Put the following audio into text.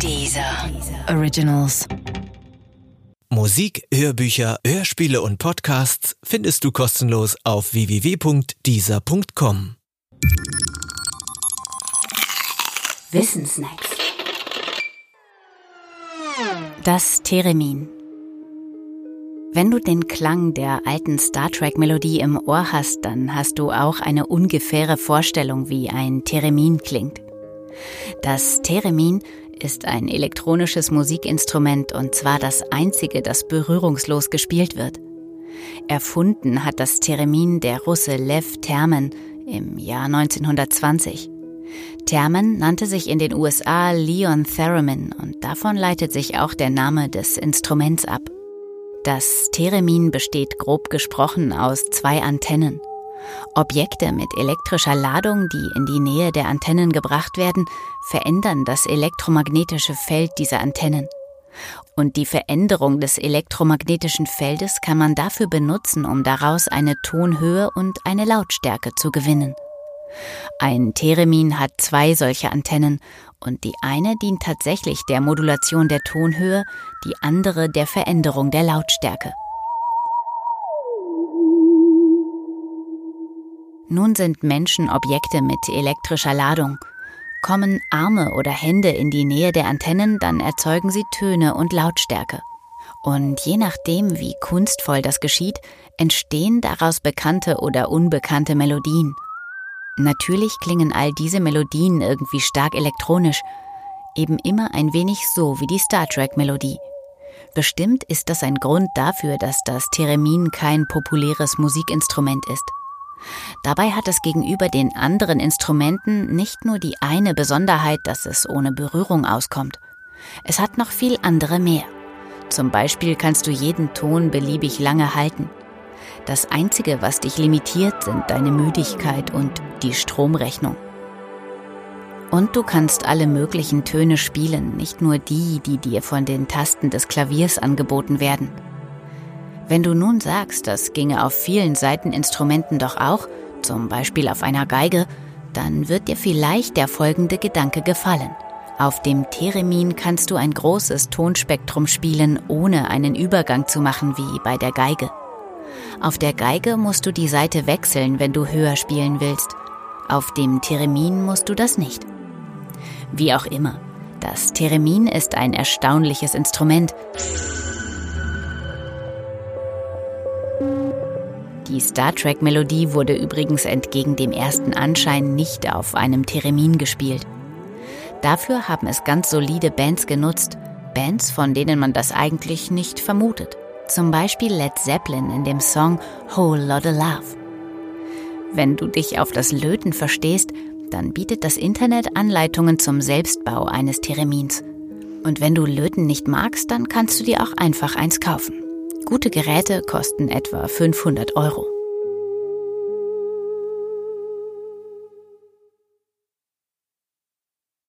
Dieser Originals. Musik, Hörbücher, Hörspiele und Podcasts findest du kostenlos auf www.dieser.com. Wissensnacks. Das Theremin. Wenn du den Klang der alten Star Trek-Melodie im Ohr hast, dann hast du auch eine ungefähre Vorstellung, wie ein Theremin klingt. Das Theremin ist ein elektronisches Musikinstrument und zwar das einzige, das berührungslos gespielt wird. Erfunden hat das Theremin der Russe Lev Termen im Jahr 1920. Termen nannte sich in den USA Leon Theremin und davon leitet sich auch der Name des Instruments ab. Das Theremin besteht grob gesprochen aus zwei Antennen. Objekte mit elektrischer Ladung, die in die Nähe der Antennen gebracht werden, verändern das elektromagnetische Feld dieser Antennen. Und die Veränderung des elektromagnetischen Feldes kann man dafür benutzen, um daraus eine Tonhöhe und eine Lautstärke zu gewinnen. Ein Theremin hat zwei solche Antennen und die eine dient tatsächlich der Modulation der Tonhöhe, die andere der Veränderung der Lautstärke. Nun sind Menschen Objekte mit elektrischer Ladung. Kommen Arme oder Hände in die Nähe der Antennen, dann erzeugen sie Töne und Lautstärke. Und je nachdem, wie kunstvoll das geschieht, entstehen daraus bekannte oder unbekannte Melodien. Natürlich klingen all diese Melodien irgendwie stark elektronisch, eben immer ein wenig so wie die Star Trek-Melodie. Bestimmt ist das ein Grund dafür, dass das Theremin kein populäres Musikinstrument ist. Dabei hat es gegenüber den anderen Instrumenten nicht nur die eine Besonderheit, dass es ohne Berührung auskommt. Es hat noch viel andere mehr. Zum Beispiel kannst du jeden Ton beliebig lange halten. Das Einzige, was dich limitiert, sind deine Müdigkeit und die Stromrechnung. Und du kannst alle möglichen Töne spielen, nicht nur die, die dir von den Tasten des Klaviers angeboten werden. Wenn du nun sagst, das ginge auf vielen Saiteninstrumenten doch auch, zum Beispiel auf einer Geige, dann wird dir vielleicht der folgende Gedanke gefallen. Auf dem Theremin kannst du ein großes Tonspektrum spielen, ohne einen Übergang zu machen wie bei der Geige. Auf der Geige musst du die Seite wechseln, wenn du höher spielen willst. Auf dem Theremin musst du das nicht. Wie auch immer, das Theremin ist ein erstaunliches Instrument. Die Star Trek-Melodie wurde übrigens entgegen dem ersten Anschein nicht auf einem Theremin gespielt. Dafür haben es ganz solide Bands genutzt, Bands, von denen man das eigentlich nicht vermutet. Zum Beispiel Led Zeppelin in dem Song Whole Lotta Love. Wenn du dich auf das Löten verstehst, dann bietet das Internet Anleitungen zum Selbstbau eines Theremins. Und wenn du Löten nicht magst, dann kannst du dir auch einfach eins kaufen. Gute Geräte kosten etwa 500 Euro.